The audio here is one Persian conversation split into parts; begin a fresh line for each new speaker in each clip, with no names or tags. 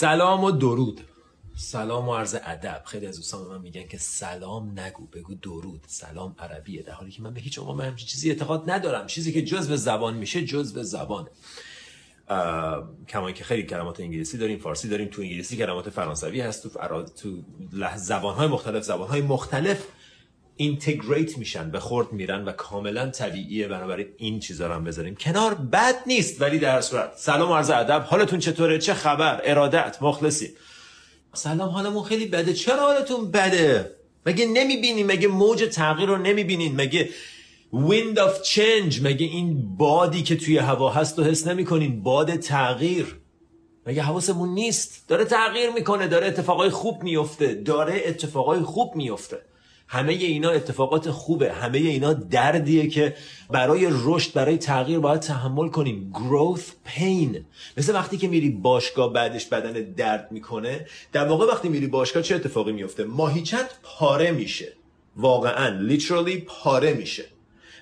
سلام و درود. سلام و عرض ادب. خیلی از دوستان من میگن که سلام نگو بگو درود. سلام عربیه در حالی که من به هیچ عنوان همچین چیزی اعتقاد ندارم. چیزی که جزء زبان میشه جزء زبانه. کما که خیلی کلمات انگلیسی داریم فارسی داریم. تو انگلیسی کلمات فرانسوی هست. تو فرا... تو زبانهای مختلف زبانهای مختلف اینتگریت میشن به خورد میرن و کاملا طبیعیه. بنابراین این چیزا رو هم بذاریم کنار. بد نیست ولی در صورت. سلام عرض ادب. حالتون چطوره؟ چه خبر؟ ارادت مخلصی. سلام حالمون خیلی بده. چرا حالتون بده؟ مگه نمی‌بینین مگه موج تغییر رو نمی‌بینین؟ مگه wind of change مگه این بادی که توی هوا هست و حس نمی‌کنین؟ باد تغییر. مگه حواسمون نیست؟ داره تغییر می‌کنه داره اتفاقای خوب میفته داره اتفاقای خوب میفته همه اینا اتفاقات خوبه. همه اینا دردیه که برای رشد برای تغییر باید تحمل کنیم. Growth pain. مثل وقتی که میری باشگاه بعدش بدن درد می‌کنه. در موقع وقتی میری باشگاه چه اتفاقی میفته ماهیچت پاره میشه. واقعا literally پاره میشه.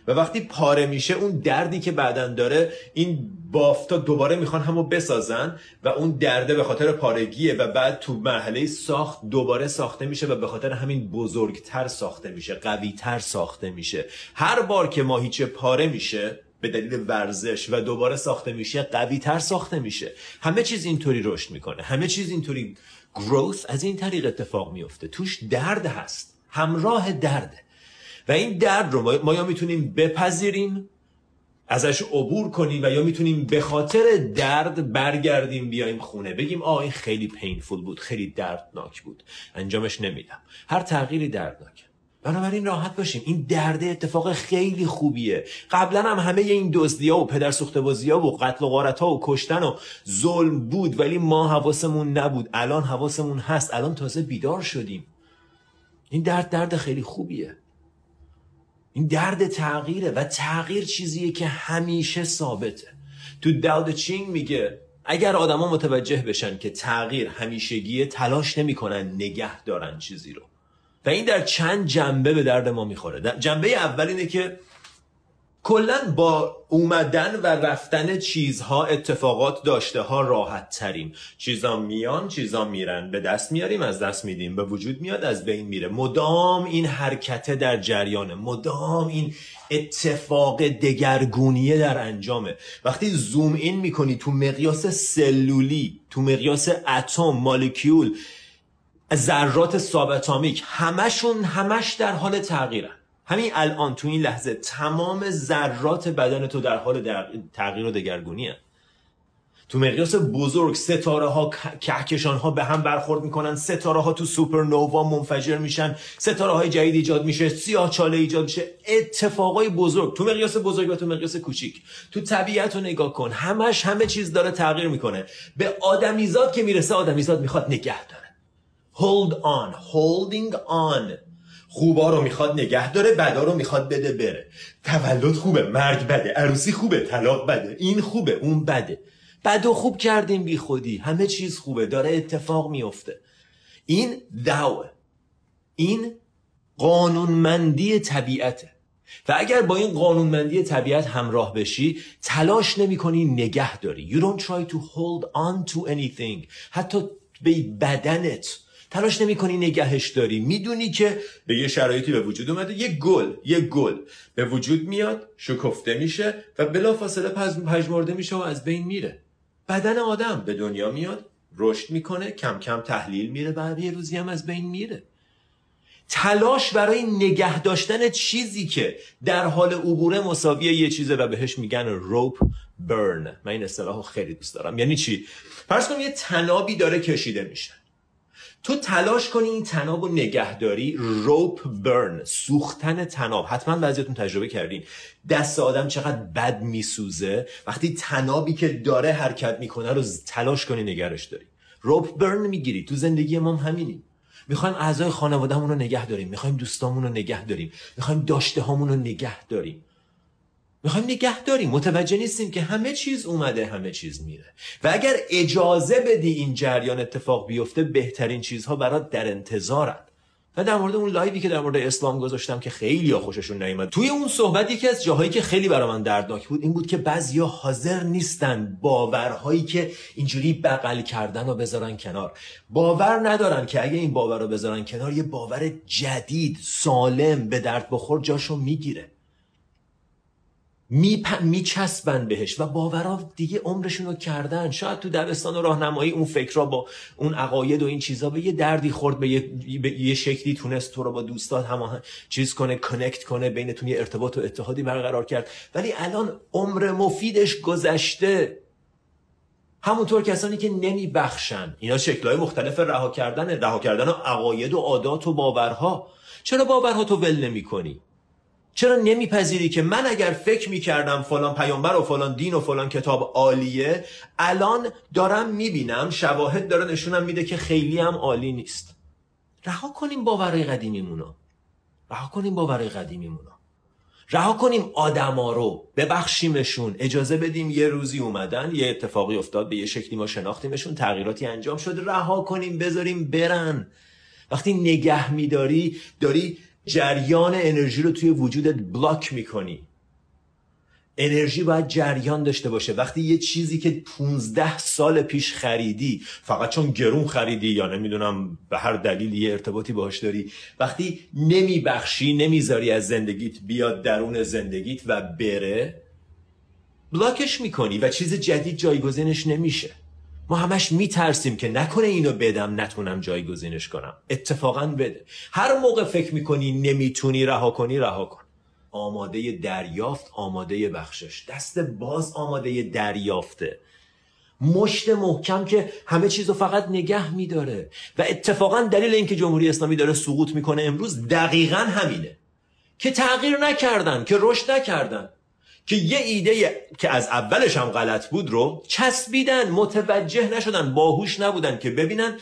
و وقتی پاره میشه اون دردی که بعدا داره این بافتا دوباره می‌خوان همو بسازن و اون درده به خاطر پارگیه و بعد تو مرحله ساخت دوباره ساخته میشه و به خاطر همین بزرگتر ساخته میشه قویتر ساخته میشه. هر بار که ماهیچه پاره میشه به دلیل ورزش و دوباره ساخته میشه قویتر ساخته میشه. همه چیز اینطوری رشد می‌کنه. همه چیز اینطوری گروث از این طریق اتفاق میفته توش درد هست. همراه درده. و این درد رو ما یا می‌تونیم بپذیریم ازش عبور کنیم و یا می‌تونیم به خاطر درد برگردیم بیایم خونه. بگیم آه این خیلی پینفول بود خیلی دردناک بود. انجامش نمیدم. هر تغییری دردناکه بنابراین راحت باشیم. این درد اتفاق خیلی خوبیه. قبلا هم همه این دزدی ها و پدر سوخته بازی ها و قتل و غارت ها و کشتن و ظلم بود ولی ما حواسمون نبود. الان حواسمون هست. الان تازه بیدار شدیم. این درد درد خیلی خوبیه. این درد تغییره و تغییر چیزیه که همیشه ثابته. تو داود چینگ میگه اگر آدما متوجه بشن که تغییر همیشگیه تلاش نمی‌کنن نگه دارن چیزی رو. و این در چند جنبه به درد ما می‌خوره. جنبه اول اینه که کلا با اومدن و رفتن چیزها اتفاقات داشته ها راحت تریم چیزا میان چیزا میرن. به دست میاریم از دست میدیم. به وجود میاد از بین میره. مدام این حرکت در جریانه. مدام این اتفاق دگرگونیه در انجامه. وقتی زوم این می‌کنی تو مقیاس سلولی تو مقیاس اتم مالکیول ذرات سابتامیک همشون همش در حال تغییرن. همین الان تو این لحظه تمام ذرات بدن تو در حال در... تغییر و دگرگونی تو مقیاس بزرگ ستاره ها کهکشان ها به هم برخورد می‌کنن ستاره ها تو سوپرنووا منفجر میشن ستاره های جدید ایجاد میشه سیاه چاله ایجاد میشه. اتفاقای بزرگ تو مقیاس بزرگ و تو مقیاس کوچیک. تو طبیعت رو نگاه کن همش همه چیز داره تغییر می‌کنه. به آدمیزاد که می‌رسه آدمیزاد می‌خواد نگه داره. Hold on holding on. خوبا رو می‌خواد نگه داره بدا رو می‌خواد بده بره. تولد خوبه مرگ بده عروسی خوبه طلاق بده این خوبه اون بده. بد و خوب کردیم بی خودی همه چیز خوبه داره اتفاق میفته. این دعوه این قانونمندی طبیعته. و اگر با این قانونمندی طبیعت همراه بشی تلاش نمی کنی نگه داری. You don't try to hold on to anything. حتی به بدنت تلاش نمی کنی نگهش داری. می‌دونی که به یه شرایطی به وجود اومده. یه گل یه گل. به وجود میاد شکفته میشه و بلا فاصله پژمرده میشه و از بین میره. بدن آدم به دنیا میاد رشد می‌کنه کم کم تحلیل میره بعد یه روزی هم از بین میره. تلاش برای نگه داشتن چیزی که در حال عبوره مساوی یه چیزه و بهش میگن روپ برن من این اصطلاح خیلی دوست دارم. یعنی چی؟ فرض کنیم یه تنابی داره کشیده میشه. تو تلاش کنی این تناب و نگهداری روپ برن سوختن تناب. حتما بعضیتون تجربه کردین. دست آدم چقدر بد میسوزه. وقتی تنابی که داره حرکت می‌کنه رو تلاش کنی نگرش داری. روپ برن می‌گیری. تو زندگی ما هم همینیم می‌خوایم اعضای خانوادهمون رو نگه داریم می‌خوایم دوستامون رو نگه داریم می‌خوایم داشته رو نگه داریم می‌خوایم نگه داریم. متوجه نیستیم که همه چیز اومده همه چیز میره. و اگر اجازه بدی این جریان اتفاق بیفته بهترین چیزها برات در انتظارن. و در مورد اون لایوی که در مورد اسلام گذاشتم که خیلی خوششون نیومد. توی اون صحبت یکی از جاهایی که خیلی برای من دردناک بود این بود که بعضیا حاضر نیستن باورهایی که اینجوری بغل کردن و بذارن کنار. باور ندارن که اگه این باور رو بذارن کنار یه باور جدید سالم به درد بخور جاشو می‌گیره. میچسبن بهش و باورا دیگه عمرشون رو کردن. شاید تو دبستان و راهنمایی اون فکرها با اون عقاید و این چیزا به یه دردی خورد به یه, به یه شکلی تونست تو رو با دوستات هم چیز کنه کنکت کنه بینتون یه ارتباط و اتحادی برقرار کرد. ولی الان عمر مفیدش گذشته. همونطور کسانی که نمی بخشن اینا شکلهای مختلف رها کردن رها کردن و عقاید و عادات و باورها. چرا باورها تو ول نمی کنی چرا نمیپذیری که من اگر فکر می‌کردم فلان پیامبر و فلان دین و فلان کتاب عالیه الان دارم می‌بینم شواهد داره نشونم میده که خیلی هم عالی نیست. رها کنیم باورهای قدیمیمونو. رها کنیم باورهای قدیمیمونو. رها کنیم آدما رو. ببخشیمشون. اجازه بدیم یه روزی اومدن یه اتفاقی افتاد به یه شکلی ما شناختیمشون تغییراتی انجام شد رها کنیم بذاریم برن. وقتی نگه میداری داری جریان انرژی رو توی وجودت بلاک می‌کنی. انرژی باید جریان داشته باشه. وقتی یه چیزی که 15 سال پیش خریدی فقط چون گرون خریدی یا نمی‌دونم به هر دلیل یه ارتباطی باهاش داری وقتی نمیبخشی نمی‌ذاری از زندگیت بیاد درون زندگیت و بره بلاکش می‌کنی و چیز جدید جایگزینش نمیشه. ما همش میترسیم که نکنه اینو بدم نتونم جایگزینش کنم. اتفاقا بده. هر موقع فکر می‌کنی نمی‌تونی رها کنی رها کن. آماده دریافت آماده بخشش. دست باز آماده دریافته. مشت محکم که همه چیزو فقط نگه میداره. و اتفاقا دلیل اینکه جمهوری اسلامی داره سقوط می‌کنه امروز دقیقا همینه. که تغییر نکردن که رشد نکردن. که یه ایده که از اولش هم غلط بود رو چسبیدن متوجه نشدن باهوش نبودن که ببینن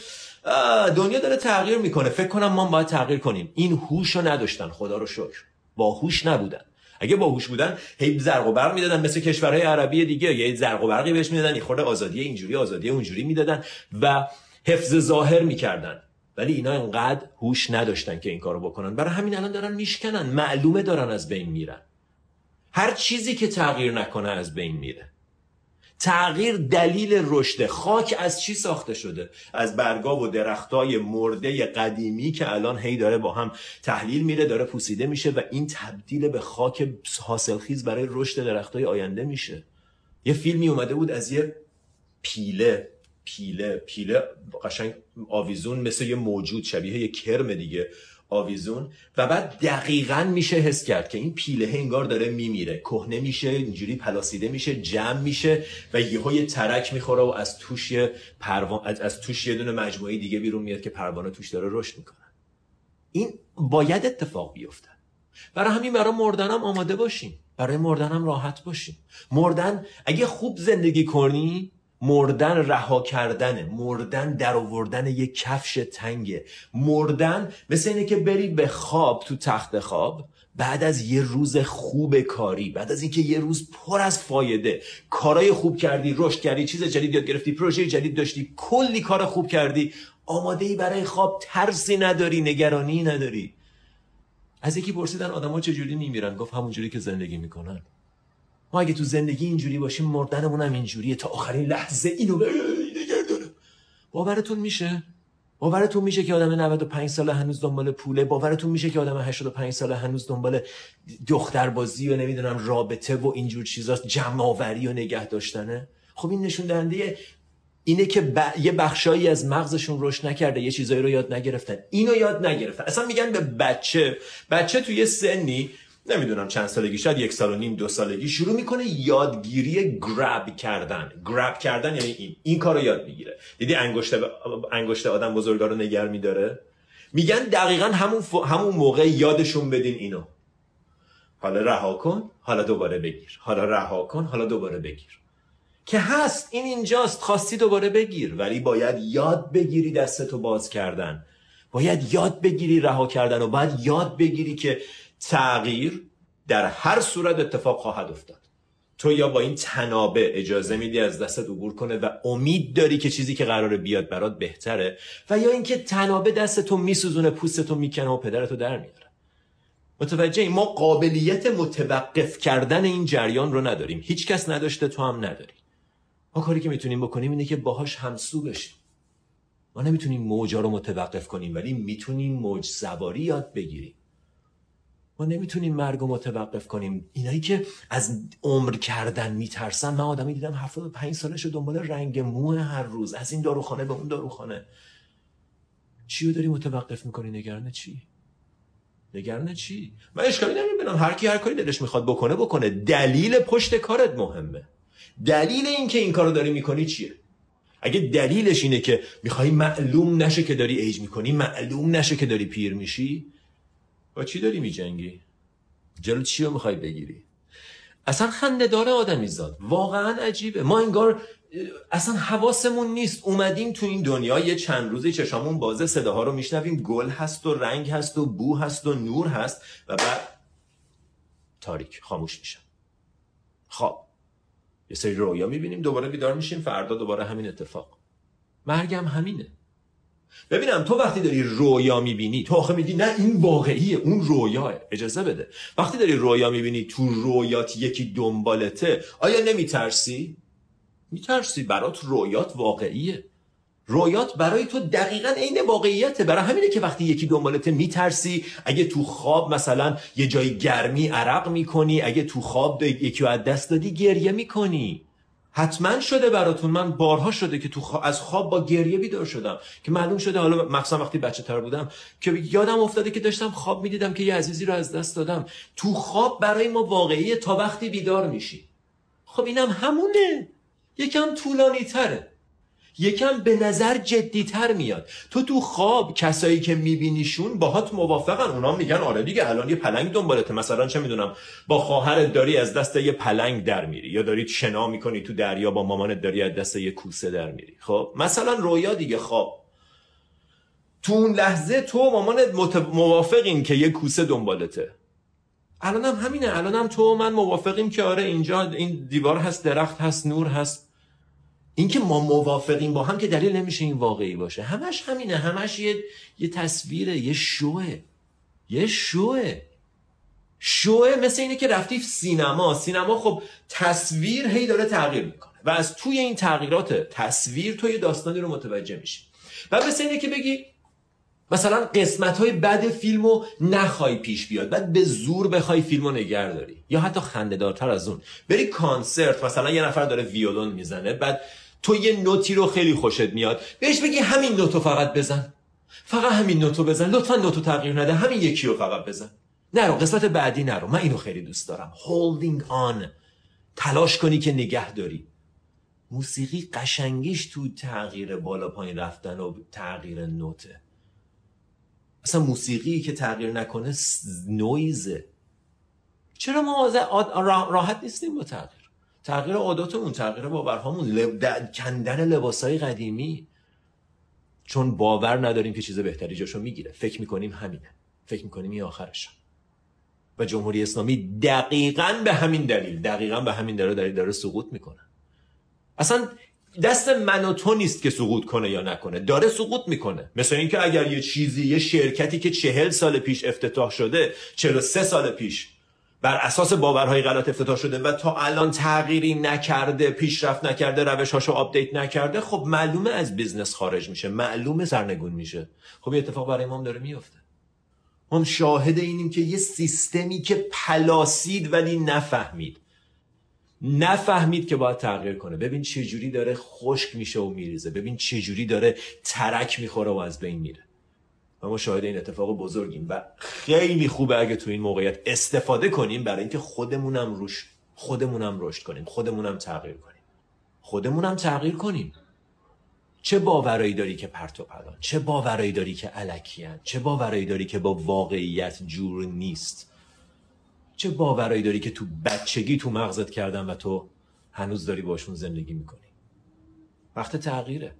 دنیا داره تغییر می‌کنه. فکر کنم ما باید تغییر کنیم. این هوش رو نداشتن. خدا رو شکر. باهوش نبودن. اگه باهوش بودن هی زرق و برق می‌دادن مثل کشورهای عربی دیگه. یه زرق و برقی بهش می‌دادن خورده آزادی اینجوری آزادی اونجوری می‌دادن و حفظ ظاهر می‌کردن. ولی اینا انقدر هوش نداشتن که این کارو بکنن. برای همین الان دارن میشکنن. معلومه دارن از بین میرن. هر چیزی که تغییر نکنه از بین میره. تغییر دلیل رشد خاک از چی ساخته شده؟ از برگا و درختای مرده قدیمی که الان هی داره با هم تحلیل میره داره پوسیده میشه و این تبدیل به خاک حاصلخیز برای رشد درختای آینده میشه. یه فیلمی اومده بود از یه پیله پیله پیله قشنگ آویزون مثل یه موجود شبیه یه کرم دیگه. آویزون و بعد دقیقا میشه حس کرد که این پیله انگار داره میمیره. کهنه میشه اینجوری پلاسیده میشه جمع میشه و یه ترک می‌خوره و از توش یه پروان از توش یه دونه مجموعه دیگه بیرون میاد که پروانه توش داره رشد می‌کنه. این باید اتفاق بیفته. برای همین برای مردنم آماده باشیم. برای مردنم راحت باشیم. مردن اگه خوب زندگی کنی مردن رها کردنه. مردن در آوردن یک کفش تنگه. مردن مثل اینه که بری به خواب تو تخت خواب بعد از یه روز خوب کاری بعد از اینکه یه روز پر از فایده کارای خوب کردی رشد کردی چیز جدید یاد گرفتی پروژه جدید داشتی کلی کار خوب کردی آماده ای برای خواب ترسی نداری نگرانی نداری. از یکی پرسیدن آدما چجوری میمیرن؟ گفت همونجوری که زندگی می‌کنن. ما اگه تو زندگی اینجوری باشیم مردنمون هم اینجوریه. تا آخرین لحظه اینو نگه باورتون میشه؟ باورتون میشه که آدم 95 ساله هنوز دنبال پوله؟ باورتون میشه که آدم 85 ساله هنوز دنبال دختربازی و نمی‌دونم رابطه و اینجور چیزاست جمع آوری و نگه داشتنه؟ خب این نشون دهنده اینه که یه بخشایی از مغزشون رشد نکرده یه چیزایی رو یاد نگرفتن. اینو یاد نگرفتن. اصلا میگن به بچه. بچه تو یه سنی نمی‌دونم چند سالگی شاید یک سال و نیم دو سالگی. شروع می‌کنه یادگیری گراب کردن. گراب کردن یعنی این. این کارو یاد می‌گیره. دیدی انگشت انگشت آدم بزرگا رو نگر میداره؟ میگن دقیقا همون همون موقع یادشون بدین اینو. حالا رها کن حالا دوباره بگیر. حالا رها کن حالا دوباره بگیر. که هست این اینجاست خواستی دوباره بگیر. ولی باید یاد بگیری دستتو باز کردن. باید یاد بگیری رها کردن و باید یاد بگیری که تغییر در هر صورت اتفاق خواهد افتاد. تو یا با این تنابه اجازه میدی از دستت عبور کنه و امید داری که چیزی که قراره بیاد برات بهتره و یا اینکه تنابه دست تو میسوزونه پوست تو می‌کنه و پدرتو در میاره متوجه ما قابلیت متوقف کردن این جریان رو نداریم. هیچ کس نداشته تو هم نداری. ما کاری که می‌تونیم بکنیم اینه که باهاش همسو بشیم. ما نمی‌تونیم موجا رو متوقف کنیم ولی می‌تونیم موج سواری یاد بگیریم. ما نمی‌تونیم مرگ رو متوقف کنیم. اینایی که از عمر کردن میترسن من آدمی دیدم 75 سالش دنبال رنگ مو هر روز از این داروخانه به اون داروخانه. چی رو داری متوقف می‌کنی؟ نگران چی؟ نگران چی؟ من اشکالی نمی‌بینم. هر کی هر کاری دلش می‌خواد بکنه بکنه. دلیل پشت کارت مهمه. دلیل اینکه این کارو داری می‌کنی چیه؟ اگه دلیلش اینه که می‌خوای معلوم نشه که داری ایج می‌کنی معلوم نشه که داری پیر میشی با چی داری میجنگی؟ جلو چی رو می‌خوای بگیری؟ اصلا خنده داره آدمی زاد واقعا عجیبه. ما انگار اصلا حواسمون نیست. اومدیم تو این دنیا یه چند روزی چشامون بازه صداها رو میشنویم. گل هست و رنگ هست و بو هست و نور هست و بعد تاریک خاموش میشن خب یه سری رویا می‌بینیم دوباره بیدار میشیم فردا دوباره همین اتفاق. مرگم همینه. ببینم تو وقتی داری رویا می‌بینی تو آخه میگی نه این واقعیه اون رویاه. اجازه بده. وقتی داری رویا می‌بینی تو رویات یکی دنبالته آیا نمیترسی؟ میترسی. برات رویات واقعیه. رویات برای تو دقیقا عین واقعیته. برای همینه که وقتی یکی دنبالته میترسی. اگه تو خواب مثلا یه جای گرمی عرق می‌کنی اگه تو خواب یکی از دست دادی گریه می‌کنی. حتما شده براتون. من بارها شده که تو از خواب با گریه بیدار شدم. که معلوم شده حالا مخصوصا وقتی بچه تر بودم که یادم افتاده که داشتم خواب می‌دیدم که یه عزیزی رو از دست دادم. تو خواب برای ما واقعیه تا وقتی بیدار میشی. خب اینم همونه. یکم طولانی تره یکم به نظر جدی تر میاد. تو تو خواب کسایی که میبینیشون باهات موافقن. اونا میگن آره دیگه الان یه پلنگ دنبالته. مثلا چه می‌دونم با خواهرت داری از دست یه پلنگ در میری یا داری شنا می‌کنی تو دریا با مامانت داری از دست یه کوسه در میری. خب مثلا رویا دیگه خواب. تو اون لحظه تو مامانت مت... موافقین که یه کوسه دنبالته. الانم هم همینه الانم تو من موافقیم که آره اینجا این دیوار هست درخت هست نور هست. اینکه ما موافقیم با هم که دلیل نمیشه این واقعی باشه. همش همینه. همش یه, یه تصویره. یه شوه. یه شوه. شوه مثل اینه که رفتی سینما. سینما خب تصویر هی داره تغییر می‌کنه. و از توی این تغییرات تصویر تو یه داستانی رو متوجه میشی. و مثل اینه که بگی مثلا قسمت های بد فیلم رو نخوای پیش بیاد. بعد به زور بخوای فیلم رو نگر داری. یا حتی خنده دارتر از اون. بری کانسرت مثلا یه نفر داره ویولون می‌زنه. بعد تو یه نوتی رو خیلی خوشت میاد. بهش بگی همین نوتو فقط بزن. فقط همین نوتو بزن. لطفا نوتو تغییر نده. همین یکی رو فقط بزن. نرو قسمت بعدی نرو. من اینو خیلی دوست دارم. Holding on. تلاش کنی که نگه داری. موسیقی قشنگیش تو تغییر بالا پایین رفتن و تغییر نوته. اصلا موسیقی که تغییر نکنه نویزه چرا ما راحت نیستیم با تغییر؟ تغییر عاداتمون تغییر باورهامون لب... کندن لباسای قدیمی. چون باور نداریم که چیز بهتری جاشو می‌گیره. فکر می‌کنیم همینه. فکر می‌کنیم این آخرش. و جمهوری اسلامی دقیقا به همین دلیل دقیقا به همین دلیل داره, داره سقوط می‌کنه. اصلا دست من و تو نیست که سقوط کنه یا نکنه. داره سقوط می‌کنه. مثل اینکه اگر یه چیزی یه شرکتی که چهل سال پیش افتتاح شده چهل سه سال پیش بر اساس باورهای غلط افتتاح شده و تا الان تغییری نکرده پیشرفت نکرده روش هاشو update نکرده خب معلومه از business خارج میشه معلومه سرنگون میشه. خب یه اتفاق برای ما داره میفته. ما شاهد اینیم که یه سیستمی که پلاسید ولی نفهمید. نفهمید که باید تغییر کنه. ببین چه جوری داره خشک میشه و میریزه. ببین چه جوری داره ترک می‌خوره و از بین میره. و ما شاهد این اتفاق بزرگیم و خیلی خوبه اگه تو این موقعیت استفاده کنیم برای اینکه خودمونم روش خودمونم رشد کنیم خودمونم تغییر کنیم. خودمونم تغییر کنیم. چه باورایی داری که پرت و پلان چه باورایی داری که علکیان چه باورایی داری که با واقعیت جور نیست؟ چه باورایی داری که تو بچگی تو مغزت کردن و تو هنوز داری باشون زندگی می‌کنی؟ وقت تغییره.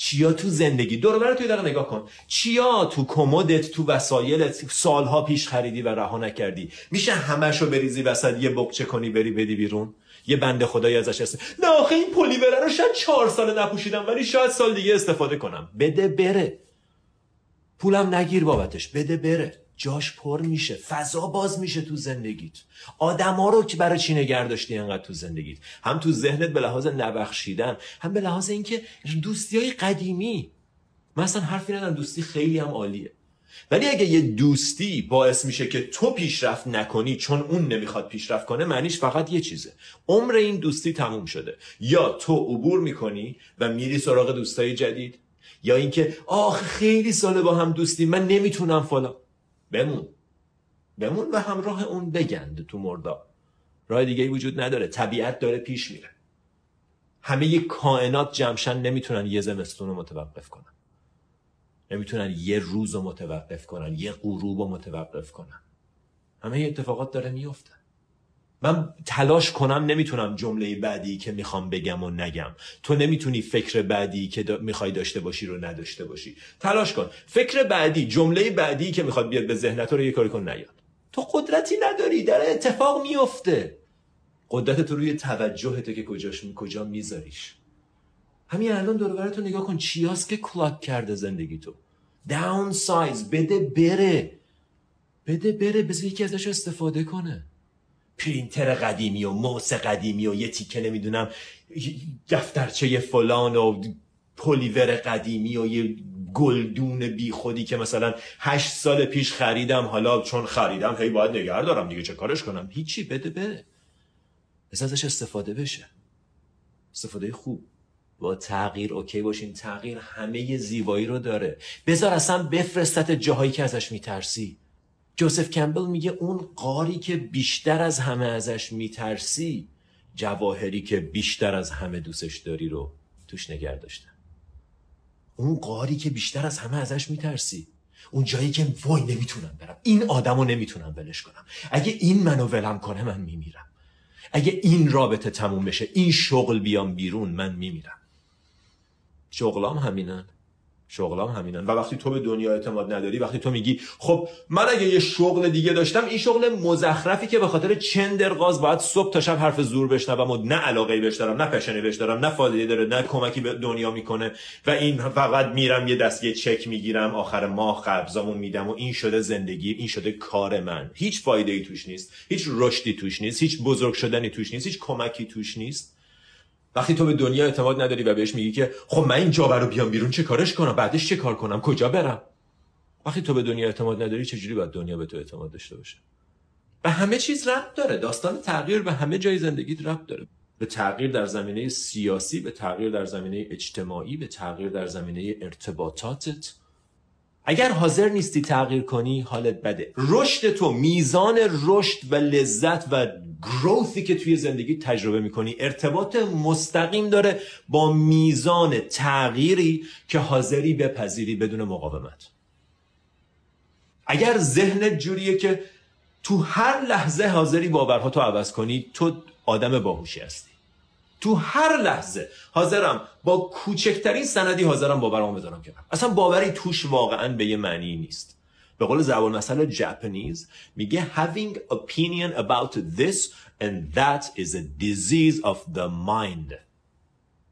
چیا تو زندگی؟ دور توی دقیقه نگاه کن. چیا تو کمدت تو وسایلت سالها پیش خریدی و رها نکردی؟ میشه همشو بریزی وسط؟ یه بقچه کنی بری بدی بیرون؟ یه بنده خدایی ازش هست نه آخه این پلیوره رو شاید چهار سال نپوشیدم ولی شاید سال دیگه استفاده کنم. بده بره. پولم نگیر بابتش. بده بره. جاش پر میشه فضا باز میشه تو زندگیت. آدما رو که برای چی نگه داشتی انقدر تو زندگیت؟ هم تو ذهنت به لحاظ نبخشیدن هم به لحاظ اینکه دوستی های قدیمی مثلا حرفی ندارم دوستی خیلی هم عالیه. ولی اگه یه دوستی باعث میشه که تو پیشرفت نکنی چون اون نمی‌خواد پیشرفت کنه معنیش فقط یه چیزه. عمر این دوستی تموم شده. یا تو عبور می‌کنی و میری سراغ دوستای جدید یا اینکه آخ خیلی ساله با هم دوستی من نمی‌تونم فلان. بمون. بمون و همراه اون بگند تو مردا. راه دیگه وجود نداره. طبیعت داره پیش میره. همه کائنات جمشن نمی‌تونن یه زمستون رو متوقف کنن. نمی‌تونن یه روز رو متوقف کنن. یه غروب رو متوقف کنن. همه اتفاقات داره میفته من تلاش کنم نمی‌تونم جمله بعدی که می‌خوام بگم و نگم. تو نمی‌تونی فکر بعدی که دا می‌خوای داشته باشی رو نداشته باشی. تلاش کن. فکر بعدی جمله بعدی که می‌خواد بیاد به ذهنت رو یه کاری کن نیاد. تو قدرتی نداری. در اتفاق میفته. قدرت تو روی توجهته که کجاش می کجا میذاریش. همین الان دور تو نگاه کن. چیاست که clog کرده زندگی تو؟ downsize بده بره. بده بره. بذار یکی ازش استفاده کنه. پرینتر قدیمی و موس قدیمی و یه تیکه نمی‌دونم دفترچه فلان و پلیور قدیمی و یه گلدون بی خودی که مثلا هشت سال پیش خریدم حالا چون خریدم هی باید نگه دارم دیگه چه کارش کنم؟ هیچی بده بره. ازش استفاده بشه. استفاده خوب. با تغییر اوکی باشین. تغییر همه زیبایی رو داره. بذار اصلا بفرستت جاهایی که ازش میترسی. جوزف کمبل میگه اون قاری که بیشتر از همه ازش میترسی جواهری که بیشتر از همه دوستش داری رو توش نگر داشتن اون قاری که بیشتر از همه ازش میترسی. اون جایی که وای نمی‌تونم برم. این آدم رو نمی‌تونم ولش کنم. اگه این منو ولم کنه من میمیرم. اگه این رابطه تموم بشه این شغل بیام بیرون من میمیرم. شغلام همینن. شغلام همینن. و وقتی تو به دنیا اعتماد نداری وقتی تو میگی خب من اگه یه شغل دیگه داشتم این شغل مزخرفی که به خاطر چندرغاز باید صبح تا شب حرف زور بشنوم و نه علاقه بهش دارم نه پشنی بهش دارم نه فایده داره نه کمکی به دنیا می‌کنه. و این فقط میرم یه دست یه چک می‌گیرم آخر ماه قبضامو میدم و این شده زندگی این شده کار من. هیچ فایده ای توش نیست هیچ رشدی توش نیست هیچ بزرگ شدنی توش نیست هیچ کمکی توش نیست. وقتی تو به دنیا اعتماد نداری و بهش میگی که خب من این جا رو بیام بیرون چه کارش کنم؟ بعدش چه کار کنم؟ کجا برم؟ وقتی تو به دنیا اعتماد نداری چجوری باید دنیا به تو اعتماد داشته باشه؟ به همه چیز ربط داره. داستان تغییر به همه جای زندگیت ربط داره. به تغییر در زمینه سیاسی به تغییر در زمینه اجتماعی به تغییر در زمینه ارتباطاتت. اگر حاضر نیستی تغییر کنی حالت بده. رشد تو میزان رشد و لذت و گروثی که توی زندگی تجربه می‌کنی ارتباط مستقیم داره با میزان تغییری که حاضری بپذیری بدون مقاومت. اگر ذهنت جوریه که تو هر لحظه حاضری باورها تو عوض کنی تو آدم باهوشی هستی. تو هر لحظه حاضرم با کوچکترین سندی حاضرم باورم بذارم کنم اصلا باوری توش واقعا به یه معنی نیست. به قول زبان مثلا جپنیز میگه having opinion about this and that is a disease of the mind.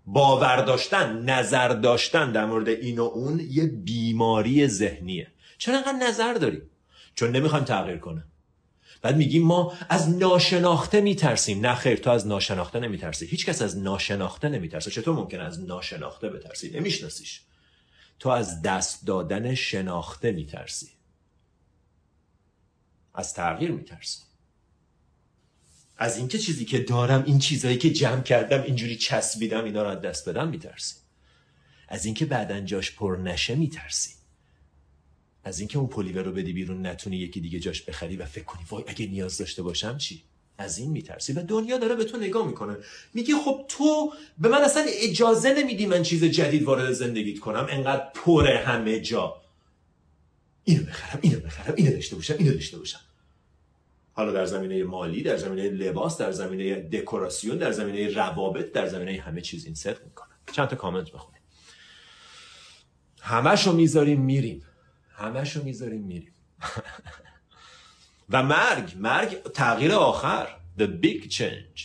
باور داشتن نظر داشتن در مورد این و اون یه بیماری ذهنیه. چرا انقدر نظر داریم؟ چون نمی‌خوایم تغییر کنه. بعد میگیم ما از ناشناخته میترسیم. نه خیر تو از ناشناخته نمیترسی. هیچ کس از ناشناخته نمیترسه. چطور ممکن از ناشناخته بترسی؟ نمیشناسیش. تو از دست دادن شناخته میترسی. از تغییر میترسی. از اینکه چیزی که دارم این چیزایی که جمع کردم اینجوری چسبیدم اینا رو از دست بدم میترسی. از اینکه بعدا جاش پر نشه میترسی. از اینکه اون پلیور رو بدی بیرون نتونی یکی دیگه جاش بخری و فکر کنی وای اگه نیاز داشته باشم چی؟ از این میترسی. و دنیا داره به تو نگاه می‌کنه. میگه خب تو به من اصلا اجازه نمیدی من چیز جدید وارد زندگیت کنم. انقدر پر همه جا. اینو بخرم اینو بخرم اینو داشته باشم اینو داشته باشم. حالا در زمینه مالی در زمینه لباس در زمینه دکوراسیون در زمینه روابط در زمینه همه چیز این صدق می‌کنه چند تا کامنت بخونیم. همشو می‌ذاریم میریم. همشو می‌ذاریم میریم. و مرگ مرگ تغییر آخر. The big change.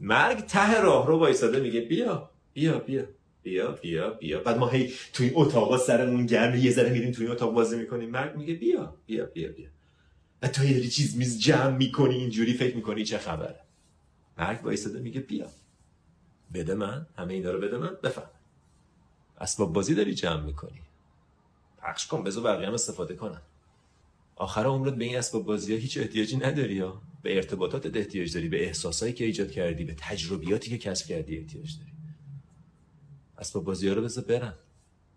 مرگ ته راه رو وایساده میگه بیا بیا بیا. بیا بیا بیا. بعد ما هی توی اتاقا سرمون گرم یه ذره میریم توی اتاق بازی می‌کنیم. مرگ میگه بیا بیا بیا بیا. و تو یه چیز میز جمع می‌کنی اینجوری فکر می‌کنی چه خبره. مرگ وایساده میگه بیا. بده من همه اینا رو بده من بفهم. اسباب بازی داری جمع می‌کنی. پخش کن بذار بقیه هم استفاده کنن. آخر عمرت به این اسباب بازی ها هیچ احتیاجی نداری یا؟ به ارتباطات احتیاج داری به احساسایی که ایجاد کردی به تجربیاتی که کسب کردی احتیاج داری. اسباب بازی ها رو بذار برن.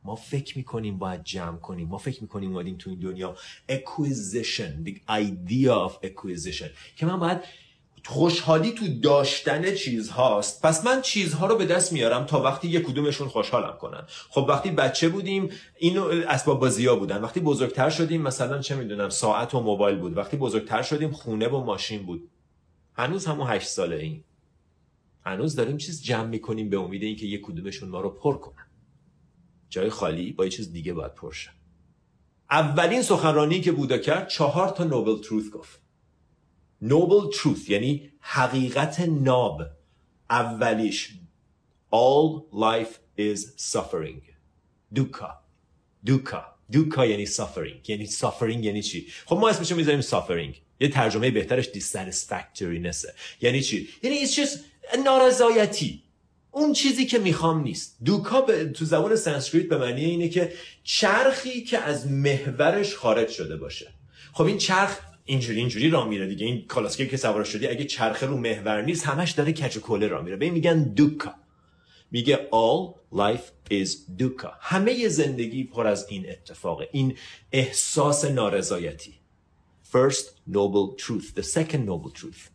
ما فکر می‌کنیم باید جمع کنیم. ما فکر می‌کنیم اومدیم تو این دنیا. Acquisition the idea of acquisition. که من باید خوشحالی تو داشتن چیز هاست پس من چیزها رو به دست میارم تا وقتی یک کدومشون خوشحالم کنن. خب وقتی بچه بودیم این اسباب بازی ها بودن. وقتی بزرگتر شدیم مثلا چه می‌دونم ساعت و موبایل بود. وقتی بزرگتر شدیم خونه و ماشین بود. هنوز همون هشت ساله این هنوز داریم چیز جمع می‌کنیم به امید اینکه یک کدومشون ما رو پر کنن. جای خالی با یه چیز دیگه باید پر اولین سخنرانی که بودا کرد چهار تا نوبل تروث گفت. Noble truth یعنی حقیقت ناب. اولیش all life is suffering. دوکا. دوکا. دوکا یعنی suffering. یعنی suffering یعنی چی؟ خب ما اسمشو می‌ذاریم suffering. یه ترجمه بهترش dissatisfactoriness یعنی چی؟ یعنی it's just نارضایتی. اون چیزی که می‌خوام نیست. دوکا تو زبان سانسکریت به معنی اینه که چرخی که از محورش خارج شده باشه. خب این چرخ اینجوری اینجوری را میره دیگه. این کالاسکه که سوار شدی اگه چرخه رو محور نیست همش داره کچ و کوله را میره. به میگن دوکا. میگه all life is دوکا. همه زندگی پر از این اتفاقه. این احساس نارضایتی. First noble truth. The second noble truth.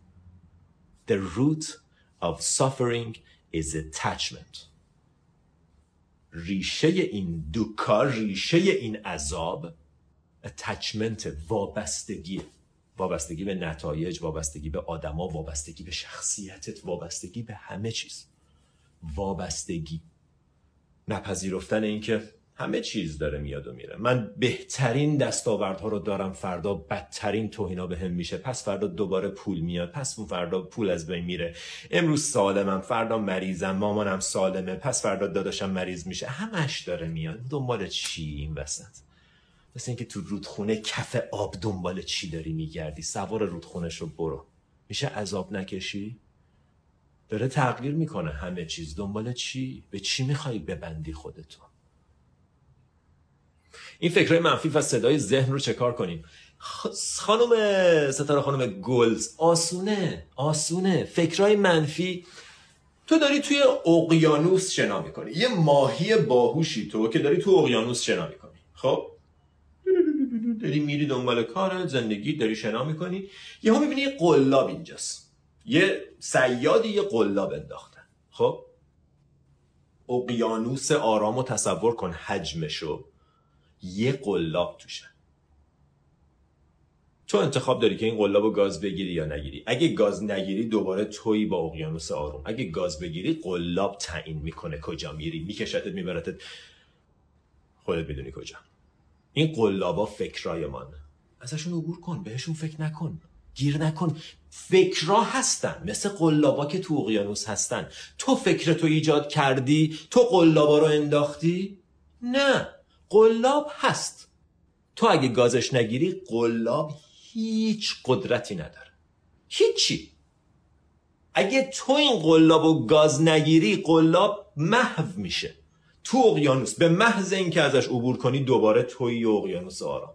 The root of suffering is attachment. ریشه این دوکا ریشه این عذاب attachment وابستگی وابستگی به نتایج وابستگی به آدما وابستگی به شخصیتت وابستگی به همه چیز. وابستگی. نپذیرفتن اینکه همه چیز داره میاد و میره. من بهترین دستاوردها رو دارم فردا بدترین توهینا به میشه. پس فردا دوباره پول میاد پس فردا پول از بین میره. امروز سالمم فردا مریضم مامانم سالمه پس فردا داداشم مریض میشه. همش داره میاد. دنبال چی این وسط؟ مثل اینکه تو رودخونه کف آب دنبال چی داری میگردی؟ سوار رودخونش رو برو. میشه عذاب نکشی؟ داره تغییر می‌کنه همه چیز. دنبال چی؟ به چی می‌خوای ببندی خودتو؟ این فکرهای منفی و صدای ذهن رو چکار کنیم؟ خانم ستاره خانم گلز آسونه آسونه. فکرهای منفی. تو داری توی اقیانوس شنا می‌کنی. یه ماهی باهوشی تو که داری تو اقیانوس شنا می‌کنی. خب؟ داری میری دنبال کار زندگی داری شنا می‌کنی. یهو می‌بینی یه قلاب اینجاست. یه سیادی یه قلاب انداختن. خب؟ اقیانوس آرام و تصور کن حجمشو. یه قلاب توشه. تو انتخاب داری که این قلاب رو گاز بگیری یا نگیری. اگه گاز نگیری دوباره تویی با اقیانوس آروم. اگه گاز بگیری قلاب تعیین می‌کنه کجا میری. میکشتت میبرتت خودت می‌دونی کجا. این قلابا فکرای من ازشون عبور کن بهشون فکر نکن. گیر نکن. فکرا هستن مثل قلابا که تو اقیانوس هستن. تو فکر تو ایجاد کردی تو قلابا رو انداختی؟ نه قلاب هست. تو اگه گازش نگیری قلاب هیچ قدرتی نداره. هیچی. اگه تو این قلاب و گاز نگیری قلاب محو میشه. تو اقیانوس. به محض اینکه ازش عبور کنی دوباره توی اقیانوس آرام.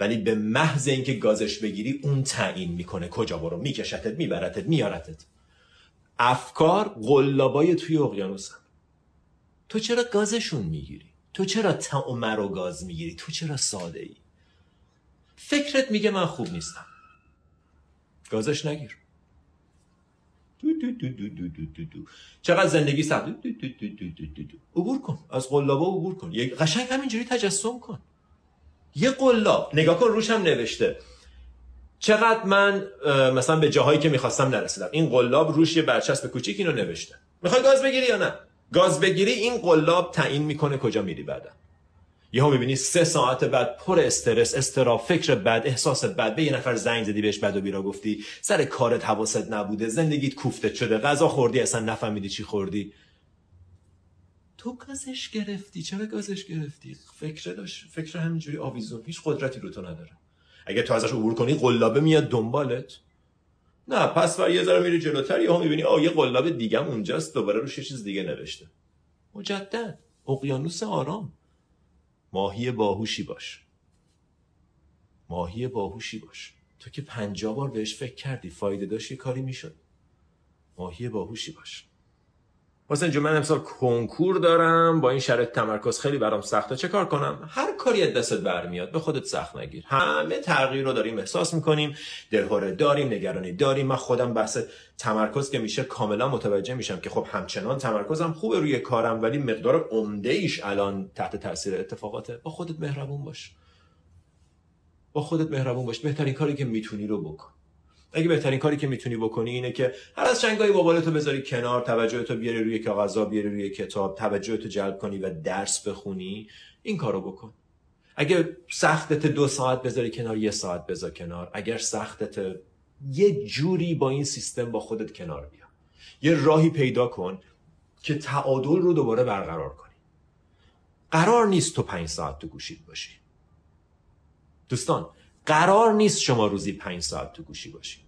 ولی به محض اینکه گازش بگیری اون تعیین می‌کنه. کجا برو؟ میکشتت میبرتت میارتت افکار قلابای توی اقیانوس تو چرا گازشون می‌گیری؟ تو چرا تعم رو گاز می‌گیری؟ تو چرا ساده ای فکرت میگه من خوب نیستم. گازش نگیر. دو دو دو دو دو دو. چقدر زندگی سخت دو. عبور کن از قلابا عبور کن یک قشنگ همینجوری تجسم کن یه قلاب نگاه کن روش هم نوشته چقدر من مثلا به جاهایی که می‌خواستم نرسیدم این قلاب روش یه برچسب کوچیک اینو نوشته می‌خوای گاز بگیری یا نه گاز بگیری این قلاب تعیین می‌کنه کجا میری بعدا یهو می‌بینی سه ساعت بعد پر استرس استرا فکر بد احساس بد. به یه نفر زنگ زدی بهش بد و بیرا گفتی سر کارت حواست نبوده زندگیت کوفته شده غذا خوردی اصلا نفهمیدی چی خوردی. تو گازش گرفتی. چرا گازش گرفتی؟ فکر داشت فکر همینجوری آویزون. هیچ قدرتی رو تو نداره. اگه تو ازش عبور کنی قلابه میاد دنبالت. نه پس بر یه ذره میری جلوتر یهو می‌بینی آ یه قلاب دیگه اونجاست دوباره روش یه چیز دیگه نوشته. مجدد. اقیانوس آرام. ماهی باهوشی باش. ماهی باهوشی باش. تو که پنجاه بار بهش فکر کردی فایده داشت یه کاری می‌شد. ماهی باهوشی باش. حسین جون من امسال کنکور دارم. با این شرط تمرکز خیلی برام سخته. چه کار کنم؟ هر کاری از دستت برمیاد به خودت سخت نگیر. همه تغییر رو داریم احساس می‌کنیم دلهوره داریم نگرانی داریم. من خودم بحث تمرکز که میشه کاملا متوجه میشم که خب همچنان تمرکزم خوبه روی کارم ولی مقدار عمده ایش الان تحت تاثیر اتفاقاته. با خودت مهربون باش. با خودت مهربون باش. بهترین کاری که می‌تونی رو بکن. اگه بهترین کاری که می‌تونی بکنی اینه که هر از چنگای موبایلتو بذاری کنار توجهتو بیاری روی کاغذا بیاری روی کتاب توجهتو جلب کنی و درس بخونی این کارو بکن. اگه سختت دو ساعت بذاری کنار یه ساعت بذار کنار. اگر سختت یه جوری با این سیستم با خودت کنار بیا. یه راهی پیدا کن که تعادل رو دوباره برقرار کنی. قرار نیست تو پنج ساعت تو گوشید باشی. دوستان قرار نیست شما روزی پنج ساعت تو گوشی باشی.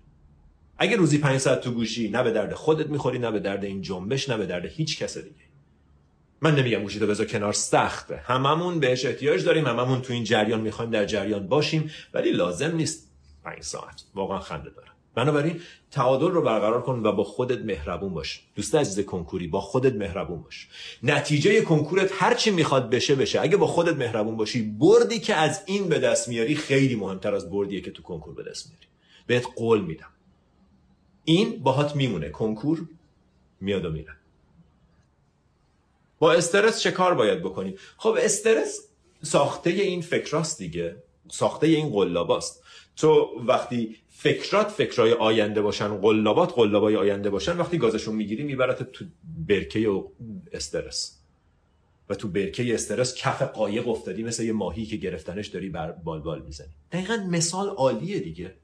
اگه روزی پنج ساعت تو گوشی نه به درد خودت می‌خوری نه به درد این جنبش نه به درد هیچ کس دیگه. من نمیگم گوشی تو بذار کنار سخته. هممون بهش احتیاج داریم هممون تو این جریان می‌خوایم در جریان باشیم ولی لازم نیست پنج ساعت. واقعا خنده داره بنابراین تعادل رو برقرار کن و با خودت مهربون باش. دوست عزیز کنکوری با خودت مهربون باش. نتیجه کنکورت هر چی می‌خواد بشه بشه. اگه با خودت مهربون باشی بردی که از این به دست میاری خیلی مهمتر از بردیه که تو کنکور به دست میاری. بهت قول میدم. این باهات میمونه. کنکور میاد و میره. با استرس چه کار باید بکنیم؟ خب استرس ساخته این فکراست دیگه. ساخته این قلاباست تو وقتی فکرات فکرای آینده باشن قلابات قلابای آینده باشن وقتی گازشون می‌گیری میبرت تو برکه و استرس. و تو برکه استرس کف قایق افتادی مثل یه ماهی که گرفتنش داری بر بال بال می‌زنی. دقیقا مثال عالیه دیگه.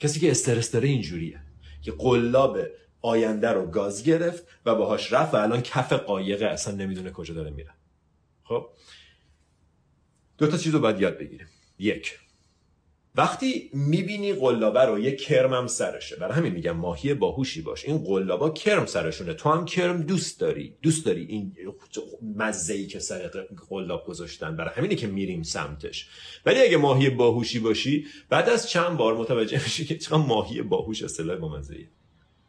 کسی که استرس داره اینجوریه. که قلاب آینده رو گاز گرفت و باهاش رفت و الان کف قایق اصلا نمی‌دونه کجا داره میره. خب؟ دو تا چیز رو باید یاد بگیریم. یک وقتی می‌بینی قلابه رو یه کرمم سرشه. برای همین میگم ماهی باهوشی باش. این قلابا کرم سرشونه. تو هم کرم دوست داری. دوست داری این مزه ای که سر قلاب گذاشتن. برای همینه که میریم سمتش. ولی اگه ماهی باهوشی باشی بعد از چند بار متوجه میشی که چقدر ماهی باهوش اصطلاح با مزه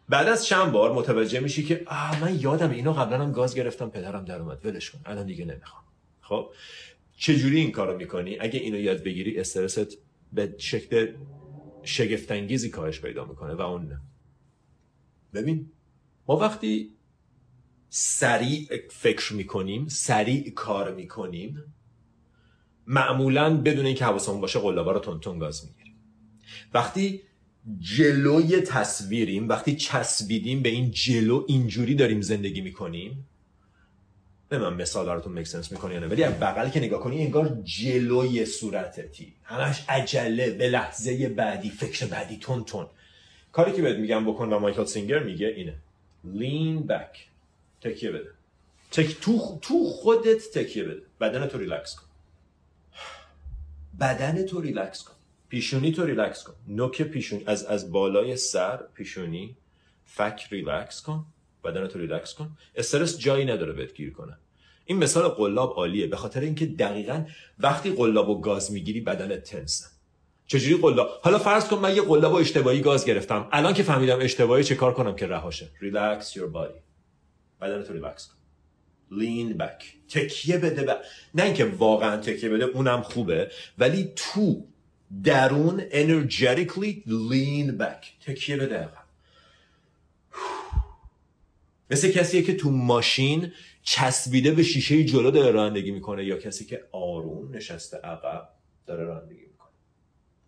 بعد از چند بار متوجه میشی که آه من یادم اینو قبلا هم گاز گرفتم پدرم در اومد. ولش کن. الان دیگه نمی‌خوام. خب؟ چجوری این کارو می‌کنی؟ اگه اینو یاد بگیری استرست به شکل شگفتانگیزی کاهش پیدا می‌کنه و اون نه. ببین ما وقتی سریع فکر می‌کنیم سریع کار می‌کنیم معمولا بدون اینکه حواسمون باشه قلابا رو تون تون گاز می‌گیریم. وقتی جلوی تصویریم وقتی چسبیدیم به این جلو اینجوری داریم زندگی می‌کنیم من مثال براتون مک سنس می‌کنه نه. ولی از بغل که نگاه کنی انگار جلوی صورتتی همش عجله به لحظه بعدی فکر بعدی تون تون. کاری که بهت میگم بکن و مایکل سینگر میگه اینه. Lean back. تکیه بده. تک تو تو خودت تکیه بده. بدن تو ریلکس کن. بدن تو ریلکس کن. پیشونی تو ریلکس کن. نوک پیشونی از از بالای سر پیشونی. فک ریلکس کن. بدن تو ریلکس کن. استرس جایی نداره بهت گیر کنه. این مثال قلاب عالیه به خاطر اینکه دقیقا وقتی قلاب و گاز می‌گیری بدن tense ه چجوری قلاب؟ حالا فرض کن من یه قلاب و اشتباهی گاز گرفتم. الان که فهمیدم اشتباهی چه کار کنم که رهاشه. relax body. بدن تو ریلکس کن. Lean back. تکیه بده ب... نه اینکه واقعا تکیه بده اونم خوبه ولی تو درون energetically lean back. تکیه بده مثل کسیه که تو ماشین چسبیده به شیشه جلو داره رانندگی می‌کنه یا کسی که آروم نشسته عقب داره رانندگی می‌کنه.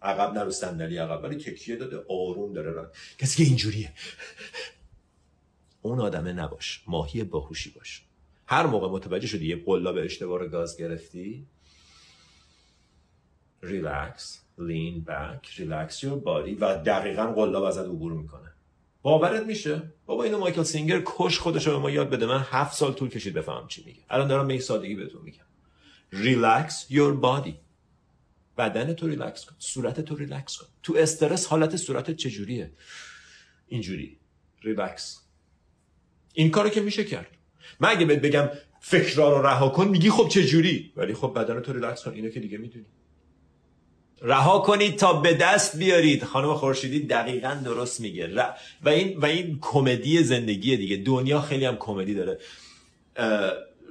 عقب نه رو صندلی عقب ولی تکیه داده آروم داره رانندگی کسی که اینجوریه. اون آدمه نباش ماهی باهوشی باش. هر موقع متوجه شدی یه قلاب اشتباه گاز گرفتی relax lean back relax your body و دقیقا قلاب ازت عبور می‌کنه. باورت میشه؟ بابا اینو مایکل سینگر کشت خودش به ما یاد بده. من هفت سال طول کشید بفهمم چی میگه. الان دارم به سادگی بهتون میگم. relax your body. بدن تو ریلکس کن. صورت تو ریلکس کن. تو استرس حالت صورت چجوریه؟ اینجوری. ریلکس این کارو که میشه کرد. من اگه بهت بگم فکرا رو رها کن میگی خب چجوری؟ ولی خب بدن تو ریلکس کن. اینو که دیگه می‌دونی. رها کنید تا به دست بیارید. خانم خورشیدی دقیقا درست میگه. و این و این کمدی زندگی دیگه. دنیا خیلی هم کمدی داره.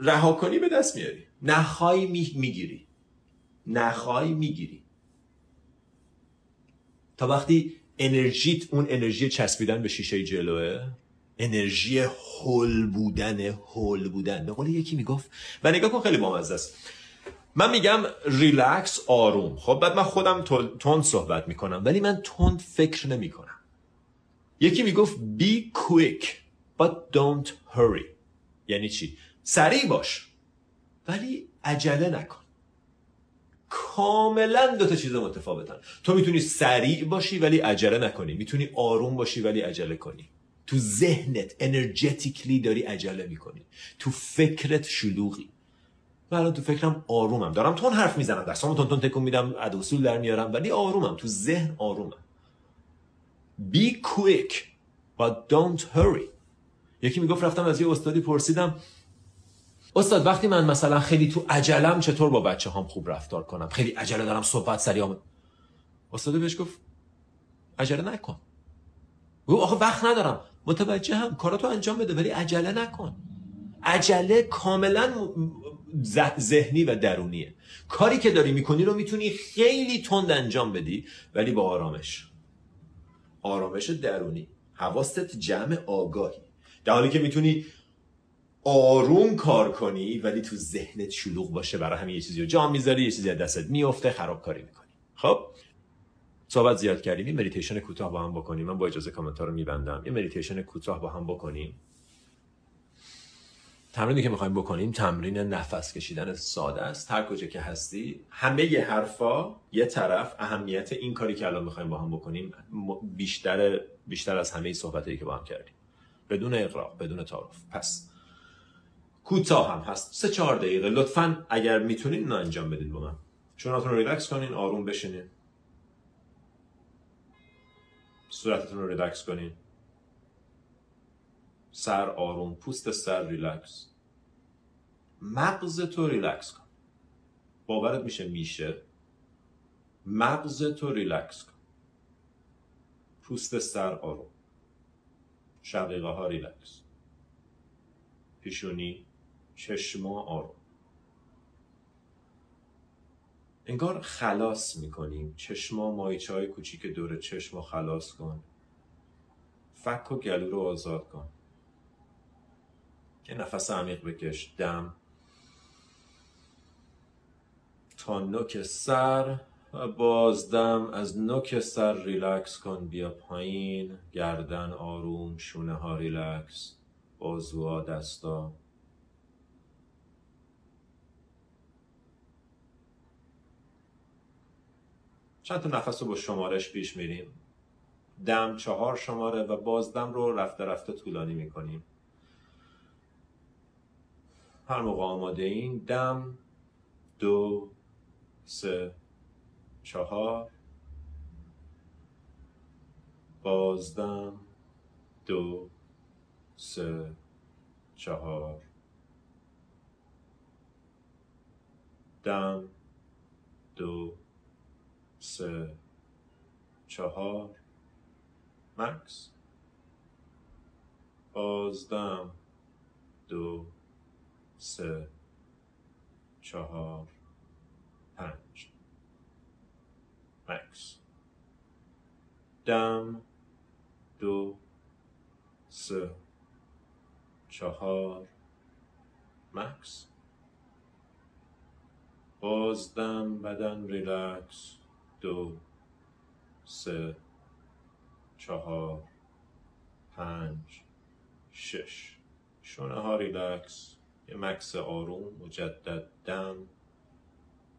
رها کنی به دست میاری. نخوای می... می‌گیری. نخوای می‌گیری. تا وقتی انرژیت اون انرژی چسبیدن به شیشه جلوه انرژی هول بودن هول بودن. به قول یکی می‌گفت و نگاه کن خیلی بامزه است. من میگم ریلکس آروم. خب بعد من خودم تند صحبت می‌کنم ولی من تند فکر نمی‌کنم. یکی می‌گفت be quick but don't hurry. یعنی چی؟ سریع باش ولی عجله نکن. کاملا دو تا چیز متفاوتن. تو می‌تونی سریع باشی ولی عجله نکنی. می‌تونی آروم باشی ولی عجله کنی. تو ذهنت انرژتیکلی داری عجله می‌کنی. تو فکرت شلوغی. الان تو فکرم آرومم. دارم تون حرف می‌زنم. دستامو تون تون تکون میدم اد اصول در میارم. ولی آرومم. تو ذهن آرومم. Be quick but don't hurry. یکی می‌گفت رفتم از یه استادی پرسیدم استاد وقتی من مثلا خیلی تو عجلم چطور با بچه هم خوب رفتار کنم؟ خیلی عجله دارم صحبت سریع استاد بهش گفت عجله نکن. او آخه وقت ندارم. متوجه هم کاراتو انجام بده ولی عجله نکن. عجله کاملا ذهنی و درونیه. کاری که داری می‌کنی رو می‌تونی خیلی تند انجام بدی ولی با آرامش. آرامش درونی. حواست جمع آگاهی. در حالی که می‌تونی آروم کار کنی ولی تو ذهنت شلوغ باشه برای همین یه چیزی رو جا می‌ذاری یه چیزی از دستت میفته خرابکاری می‌کنی. خب؟ صحبت زیاد کردیم یه مدیتیشن کوتاه با هم بکنیم. من با اجازه کامنت رو میبندم. یه مدیتیشن کوتاه با هم بکنیم. تمرینی که می‌خوایم بکنیم تمرین نفس کشیدن ساده است. هر کجا که هستی همه ی حرفا یه طرف اهمیت این کاری که الان می‌خوایم با هم بکنیم بیشتر بیشتر از همه صحبتایی که با هم کردیم. بدون اغراق بدون تعارف. پس کوتاه هم هست. سه چهار دقیقه. لطفا اگر می‌تونین اینو انجام بدید با من. چونه‌تون رو ریلکس کنین آروم بشینین. صورتتون رو ریلکس کنین. سر آروم پوست سر ریلکس. مغز تو ریلکس کن. باورت میشه میشه. مغز تو ریلکس کن. پوست سر آروم. شقیقه ها ریلکس. پیشونی چشما آروم. انگار خلاص می‌کنیم. چشما ماهیچه های کوچیک دور چشما خلاص کن. فک و گلو رو آزاد کن. یه نفس عمیق بکش دم. تا نوک سر و بازدم از نوک سر ریلکس کن بیا پایین. گردن آروم شونه ها ریلکس. بازوها دستا. چند تا نفس رو با شمارش پیش میریم؟ دم چهار شماره و بازدم رو رفته رفته طولانی می‌کنیم. هر موقع آماده این دم دو سه چهار بازدم دو سه چهار. دم دو سه چهار. مکس. بازدم دو سه چهار پنج. مکس دم. دو. سه. چهار. مکس بازدم بدن ریلکس. دو. سه. چهار. پنج. شش. شونه ها ریلکس. یه مکس آروم مجدد دم.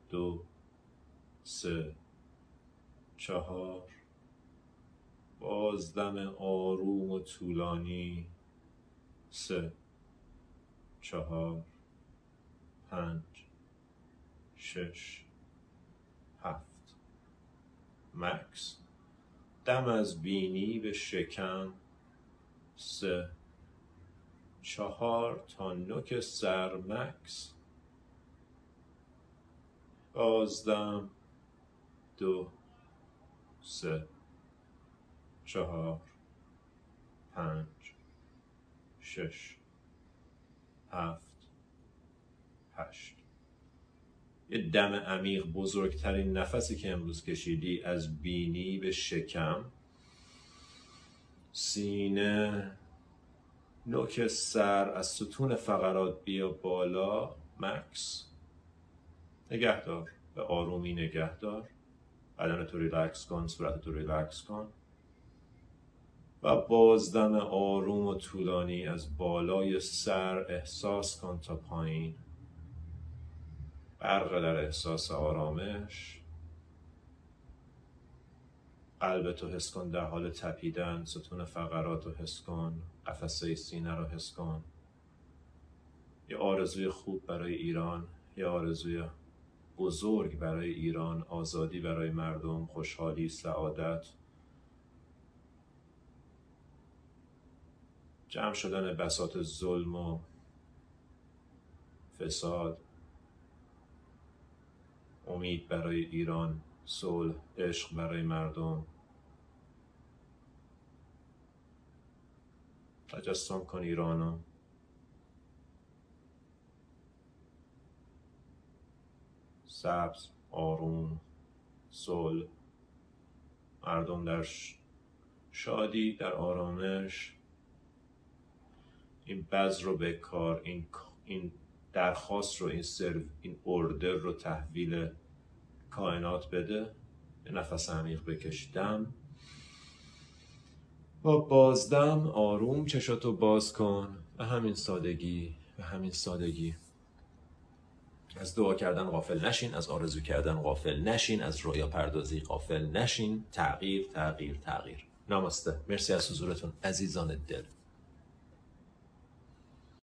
دو سه چهار. بازدم آروم و طولانی. سه چهار پنج شش هفت. مکس دم از بینی به شکم. سه چهار تا نوک سر مکس بازدم دو. سه. چهار. پنج. شش. هفت. هشت. یه دم عمیق بزرگترین نفسی که امروز کشیدی از بینی به شکم. سینه. نوک سر از ستون فقرات بیا بالا مکث. نگهدار. به آرومی نگهدار. بدن تو ریلکس کن صورت تو ریلکس کن. و بازدم آروم و طولانی از بالای سر احساس کن تا پایین. برق در احساس آرامش. قلب تو حس کن در حال تپیدن ستون فقرات رو حس کن. قفسه سینه رو حس کن. یه آرزوی خوب برای ایران یه آرزوی بزرگ برای ایران آزادی برای مردم خوشحالی سعادت. جمع شدن بسات ظلم و فساد. امید برای ایران صلح عشق برای مردم. تجسم کن ایرانو. سبز آروم صلح. مردم در شادی در آرامش. این بذر رو به کار این این درخواست رو این سرو این اوردر رو تحویل کائنات بده. یه نفس عمیق بکشیدم با بازدم آروم چشاتو باز کن. و همین سادگی و همین سادگی. از دعا کردن غافل نشین از آرزو کردن غافل نشین از رویا پردازی غافل نشین. تغییر تغییر تغییر. نامسته مرسی از حضورتون عزیزان دل.